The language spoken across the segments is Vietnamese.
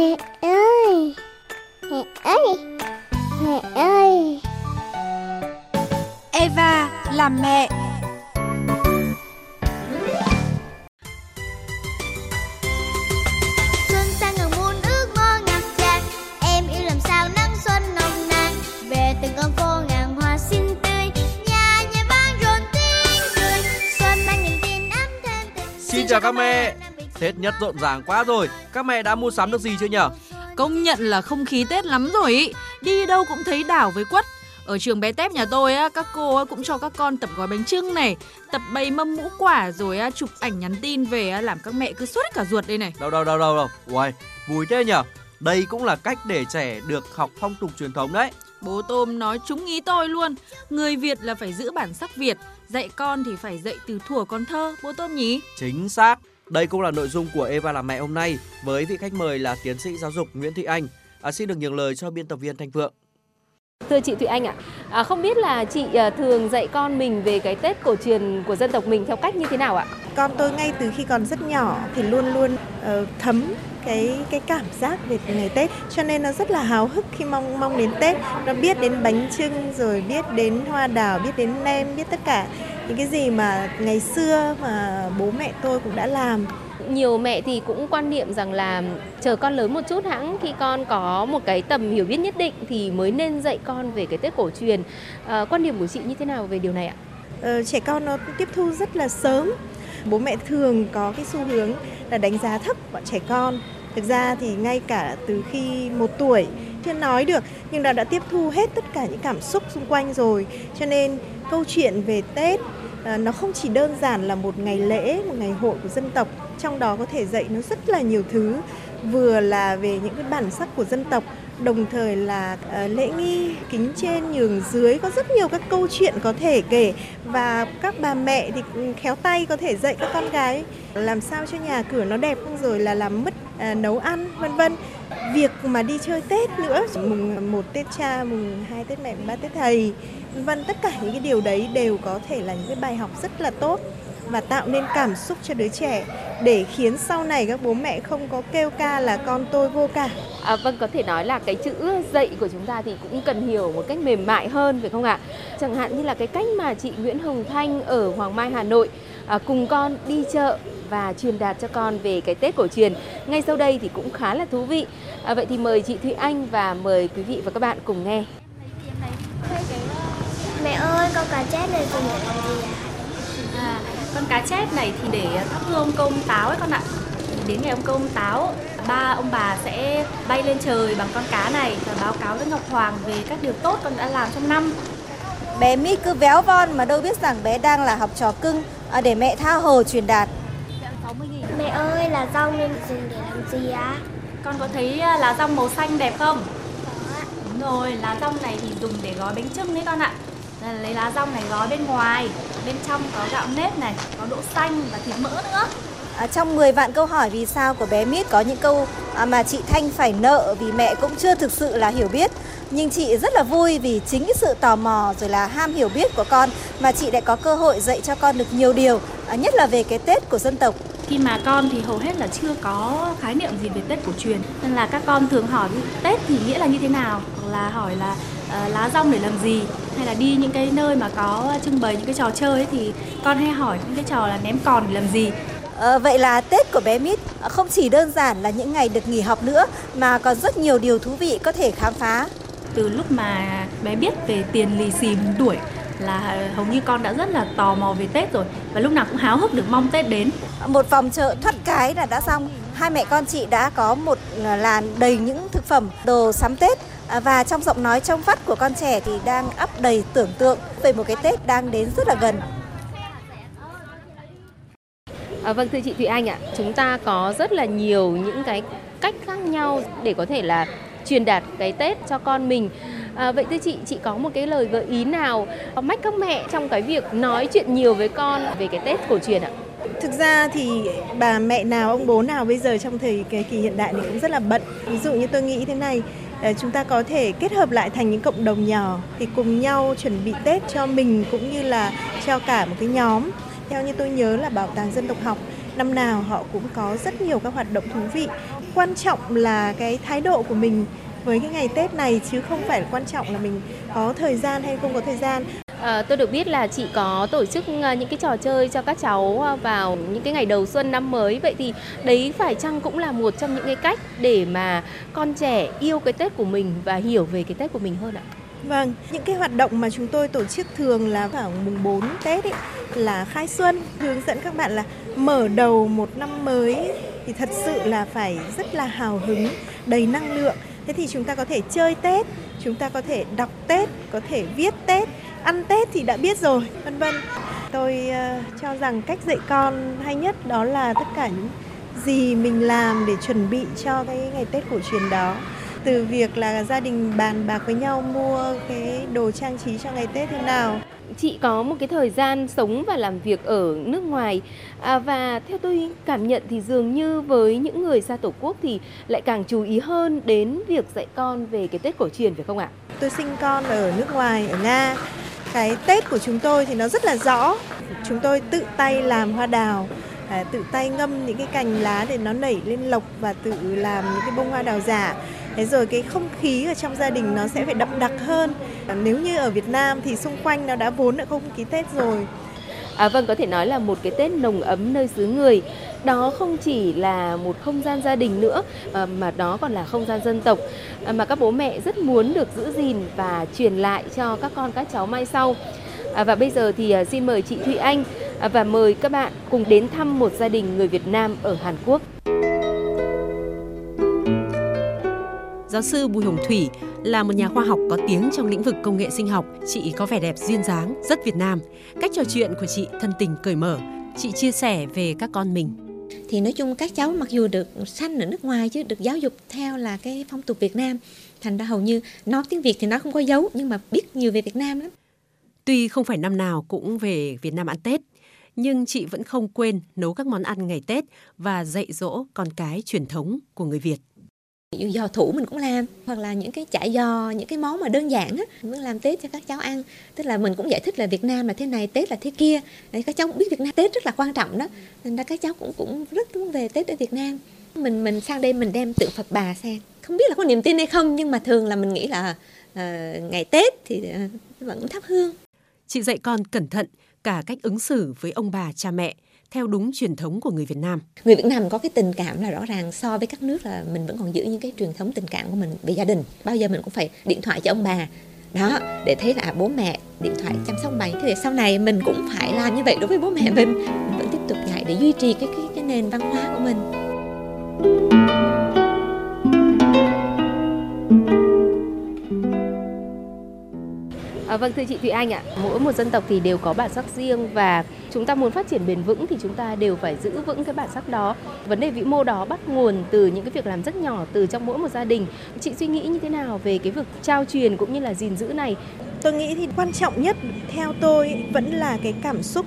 Mẹ ơi! Mẹ ơi! Mẹ ơi! Eva làm mẹ. Xuân sang ngàn muôn ước mơ ngập tràn Em yêu làm sao nắng xuân nồng nàn. Về từng con phố ngàn hoa xinh tươi. Nhà nhà vang rộn tiếng cười Xuân mang niềm tin ấm thêm tình Xin chào các mẹ. Tết nhất rộn ràng quá rồi, các mẹ đã mua sắm được gì chưa nhở? Công nhận là không khí Tết lắm rồi ý. Đi đâu cũng thấy đảo với quất. Ở trường bé tép nhà tôi á, các cô cũng cho các con tập gói bánh trưng này, tập bày mâm ngũ quả rồi chụp ảnh nhắn tin về làm các mẹ cứ suốt cả ruột đây này. Đâu đâu đâu đâu đâu. Uầy, vui thế nhở? Đây cũng là cách để trẻ được học phong tục truyền thống đấy. Bố Tôm nói trúng ý tôi luôn. Người Việt là phải giữ bản sắc Việt, dạy con thì phải dạy từ thuở con thơ, bố Tôm nhỉ? Chính xác. Đây cũng là nội dung của Eva làm mẹ hôm nay với vị khách mời là tiến sĩ giáo dục Nguyễn Thị Anh. À, xin được nhường lời cho biên tập viên Thanh Phượng. Thưa chị Thụy Anh ạ, à, không biết là chị à, thường dạy con mình về cái Tết cổ truyền của dân tộc mình theo cách như thế nào ạ? con tôi ngay từ khi còn rất nhỏ thì luôn luôn ờ, thấm cái cái cảm giác về ngày Tết cho nên nó rất là háo hức khi mong mong đến Tết nó biết đến bánh trưng rồi biết đến hoa đào biết đến nem biết tất cả những cái gì mà ngày xưa mà bố mẹ tôi cũng đã làm Nhiều mẹ thì cũng quan niệm rằng là chờ con lớn một chút hãng khi con có một cái tầm hiểu biết nhất định thì mới nên dạy con về cái Tết cổ truyền. À, quan điểm của chị như thế nào về điều này ạ? Ờ, trẻ con nó tiếp thu rất là sớm bố mẹ thường có cái xu hướng là đánh giá thấp bọn trẻ con thực ra thì ngay cả từ khi một tuổi chưa nói được nhưng đã đã tiếp thu hết tất cả những cảm xúc xung quanh rồi. Cho nên câu chuyện về tết à, nó không chỉ đơn giản là một ngày lễ một ngày hội của dân tộc trong đó có thể dạy nó rất là nhiều thứ. Vừa là về những cái bản sắc của dân tộc đồng thời là ờ, lễ nghi kính trên nhường dưới có rất nhiều các câu chuyện có thể kể. Và các bà mẹ thì khéo tay có thể dạy các con gái làm sao cho nhà cửa nó đẹp không? Rồi là làm mất ờ, nấu ăn vân vân việc mà đi chơi Tết nữa mùng một Tết cha mùng hai Tết mẹ ba Tết thầy. Vân tất cả những cái điều đấy đều có thể là những cái bài học rất là tốt và tạo nên cảm xúc cho đứa trẻ. Để khiến sau này các bố mẹ không có kêu ca là con tôi vô cảm. À, vâng, có thể nói là cái chữ dạy của chúng ta thì cũng cần hiểu một cách mềm mại hơn phải không ạ? Chẳng hạn như là cái cách mà chị Nguyễn Hồng Thanh ở Hoàng Mai Hà Nội à, cùng con đi chợ và truyền đạt cho con về cái Tết cổ truyền. Ngay sau đây thì cũng khá là thú vị. À, vậy thì mời chị Thụy Anh và mời quý vị và các bạn cùng nghe. Mẹ ơi con cá chép này dùng để làm gì ạ? À, con cá chép này thì để thắp hương ông công táo ấy con ạ. Đến ngày ông công táo, ba ông bà sẽ bay lên trời bằng con cá này và báo cáo với Ngọc Hoàng về các điều tốt con đã làm trong năm. Bé Mít cứ véo von mà đâu biết rằng bé đang là học trò cưng à, để mẹ tha hồ truyền đạt. Mẹ ơi là rau nên dùng để làm gì ạ? Con có thấy à, lá rong màu xanh đẹp không? Có ạ. Đúng rồi, lá rong này thì dùng để gói bánh trưng đấy con ạ. Lấy lá rong này gói bên ngoài, bên trong có gạo nếp này, có đỗ xanh và thịt mỡ nữa. À, trong 10 vạn câu hỏi vì sao của bé Mít có những câu à, mà chị Thanh phải nợ vì mẹ cũng chưa thực sự là hiểu biết. Nhưng chị rất là vui vì chính cái sự tò mò rồi là ham hiểu biết của con mà chị lại có cơ hội dạy cho con được nhiều điều, à, nhất là về cái Tết của dân tộc. Khi mà con thì hầu hết là chưa có khái niệm gì về Tết cổ truyền Nên là các con thường hỏi Tết thì nghĩa là như thế nào Hoặc là hỏi là ờ, lá rong để làm gì Hay là đi những cái nơi mà có trưng bày những cái trò chơi ấy, Thì con hay hỏi những cái trò là ném còn để làm gì À, vậy là Tết của bé Mít à, không chỉ đơn giản là những ngày được nghỉ học nữa mà còn rất nhiều điều thú vị có thể khám phá. Từ lúc mà bé biết về tiền lì xì mừng tuổi là hầu như con đã rất là tò mò về Tết rồi Và lúc nào cũng háo hức được mong Tết đến Một vòng chợ thoát cái là đã xong. Hai mẹ con chị đã có một à, làn đầy những thực phẩm, đồ sắm Tết À, và trong giọng nói trong vắt của con trẻ thì đang ắp đầy tưởng tượng về một cái Tết đang đến rất là gần. À, vâng thưa chị Thụy Anh ạ, chúng ta có rất là nhiều những cái cách khác nhau để có thể là truyền đạt cái Tết cho con mình. À, vậy thưa chị, chị có một cái lời gợi ý nào mách các mẹ trong cái việc nói chuyện nhiều với con về cái Tết cổ truyền ạ? Thực ra thì bà mẹ nào ông bố nào bây giờ trong thời cái kỳ hiện đại này cũng rất là bận. Ví dụ như tôi nghĩ thế này, à, chúng ta có thể kết hợp lại thành những cộng đồng nhỏ thì cùng nhau chuẩn bị Tết cho mình cũng như là cho cả một cái nhóm. Theo như tôi nhớ là bảo tàng dân tộc học năm nào họ cũng có rất nhiều các hoạt động thú vị. Quan trọng là cái thái độ của mình với cái ngày Tết này chứ không phải quan trọng là mình có thời gian hay không có thời gian. À, tôi được biết là chị có tổ chức ờ, những cái trò chơi cho các cháu ờ, vào những cái ngày đầu xuân năm mới. Vậy thì đấy phải chăng cũng là một trong những cái cách để mà con trẻ yêu cái Tết của mình và hiểu về cái Tết của mình hơn ạ? Vâng, những cái hoạt động mà chúng tôi tổ chức thường là vào mùng 4 Tết ấy, là khai xuân, hướng dẫn các bạn là mở đầu một năm mới thì thật sự là phải rất là hào hứng, đầy năng lượng. Thế thì chúng ta có thể chơi Tết, chúng ta có thể đọc Tết, có thể viết Tết, ăn Tết thì đã biết rồi, vân vân. Tôi uh, cho rằng cách dạy con hay nhất đó là tất cả những gì mình làm để chuẩn bị cho cái ngày Tết cổ truyền đó từ việc là gia đình bàn bạc với nhau mua cái đồ trang trí cho ngày Tết thế nào. Chị có một cái thời gian sống và làm việc ở nước ngoài à, và theo tôi cảm nhận thì dường như với những người xa tổ quốc thì lại càng chú ý hơn đến việc dạy con về cái Tết cổ truyền phải không ạ? Tôi sinh con ở nước ngoài ở Nga. Cái Tết của chúng tôi thì nó rất là rõ. Chúng tôi tự tay làm hoa đào à, tự tay ngâm những cái cành lá để nó nảy lên lộc và tự làm những cái bông hoa đào giả thế rồi cái không khí ở trong gia đình nó sẽ phải đậm đặc hơn nếu như ở Việt Nam thì xung quanh nó đã vốn đã không khí Tết rồi À, vâng, có thể nói là một cái Tết nồng ấm nơi xứ người. Đó không chỉ là một không gian gia đình nữa, à, mà đó còn là không gian dân tộc à, mà các bố mẹ rất muốn được giữ gìn và truyền lại cho các con các cháu mai sau. À, và bây giờ thì à, xin mời chị Thụy Anh à, và mời các bạn cùng đến thăm một gia đình người Việt Nam ở Hàn Quốc. Giáo sư Bùi Hồng Thủy là một nhà khoa học có tiếng trong lĩnh vực công nghệ sinh học. Chị có vẻ đẹp duyên dáng, rất Việt Nam. Cách trò chuyện của chị thân tình cởi mở. Chị chia sẻ về các con mình. Thì nói chung các cháu mặc dù được sanh ở nước ngoài chứ được giáo dục theo là cái phong tục Việt Nam. Thành ra hầu như nói tiếng Việt thì nó không có dấu nhưng mà biết nhiều về Việt Nam lắm. Tuy không phải năm nào cũng về Việt Nam ăn Tết, nhưng chị vẫn không quên nấu các món ăn ngày Tết và dạy dỗ con cái truyền thống của người Việt. Giò thủ mình cũng làm hoặc là những cái chả giò những cái món mà đơn giản á mình làm tết cho các cháu ăn. Tức là mình cũng giải thích là việt nam là thế này tết là thế kia. Để các cháu cũng biết việt nam tết rất là quan trọng đó. Nên ra các cháu cũng cũng rất muốn về tết ở việt nam. Mình mình sang đây mình đem tượng phật bà sang. Không biết là có niềm tin hay không nhưng mà thường là mình nghĩ là uh, ngày tết thì uh, vẫn thắp hương. Chị dạy con cẩn thận cả cách ứng xử với ông bà cha mẹ theo đúng truyền thống của người Việt Nam. Người Việt Nam có cái tình cảm là rõ ràng so với các nước là mình vẫn còn giữ những cái truyền thống tình cảm của mình về gia đình. Bao giờ mình cũng phải điện thoại cho ông bà đó để thấy là bố mẹ điện thoại chăm sóc bà thế thì sau này mình cũng phải làm như vậy đối với bố mẹ mình mình vẫn tiếp tục dạy để duy trì cái cái, cái nền văn hóa của mình À, vâng thưa chị Thụy Anh ạ, mỗi một dân tộc thì đều có bản sắc riêng và chúng ta muốn phát triển bền vững thì chúng ta đều phải giữ vững cái bản sắc đó. Vấn đề vĩ mô đó bắt nguồn từ những cái việc làm rất nhỏ từ trong mỗi một gia đình. Chị suy nghĩ như thế nào về cái việc trao truyền cũng như là gìn giữ này? Tôi nghĩ thì quan trọng nhất theo tôi vẫn là cái cảm xúc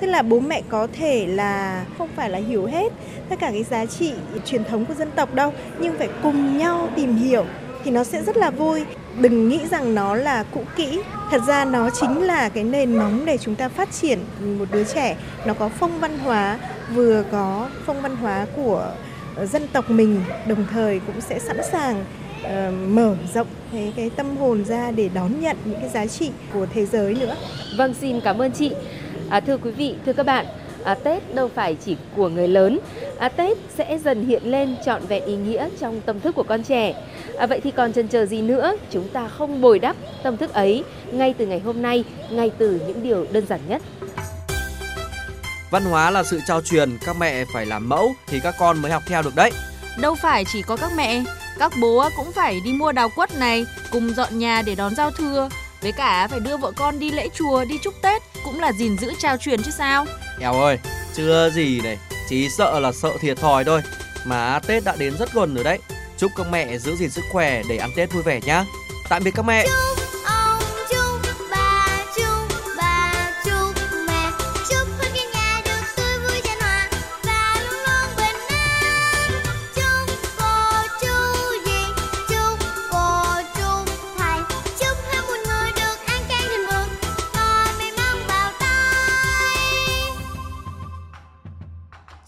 tức là bố mẹ có thể là không phải là hiểu hết tất cả cái giá trị truyền thống của dân tộc đâu nhưng phải cùng nhau tìm hiểu thì nó sẽ rất là vui đừng nghĩ rằng nó là cũ kỹ thật ra nó chính là cái nền móng để chúng ta phát triển một đứa trẻ nó có phong văn hóa vừa có phong văn hóa của ờ, dân tộc mình đồng thời cũng sẽ sẵn sàng uh, mở rộng cái cái tâm hồn ra để đón nhận những cái giá trị của thế giới nữa. Vâng xin cảm ơn chị. À, thưa quý vị, thưa các bạn, à, Tết đâu phải chỉ của người lớn. À, Tết sẽ dần hiện lên trọn vẹn ý nghĩa trong tâm thức của con trẻ. À, vậy thì còn chần chờ gì nữa? Chúng ta không bồi đắp tâm thức ấy ngay từ ngày hôm nay, ngay từ những điều đơn giản nhất. Văn hóa là sự trao truyền, các mẹ phải làm mẫu thì các con mới học theo được đấy. Đâu phải chỉ có các mẹ, các bố cũng phải đi mua đào quất này, cùng dọn nhà để đón giao thừa, với cả phải đưa vợ con đi lễ chùa, đi chúc Tết cũng là gìn giữ trao truyền chứ sao. Eo ơi, chưa gì này, chỉ sợ là sợ thiệt thòi thôi. Mà Tết đã đến rất gần rồi đấy. Chúc các mẹ giữ gìn sức khỏe, để ăn Tết vui vẻ nhé. Tạm biệt các mẹ. Chúc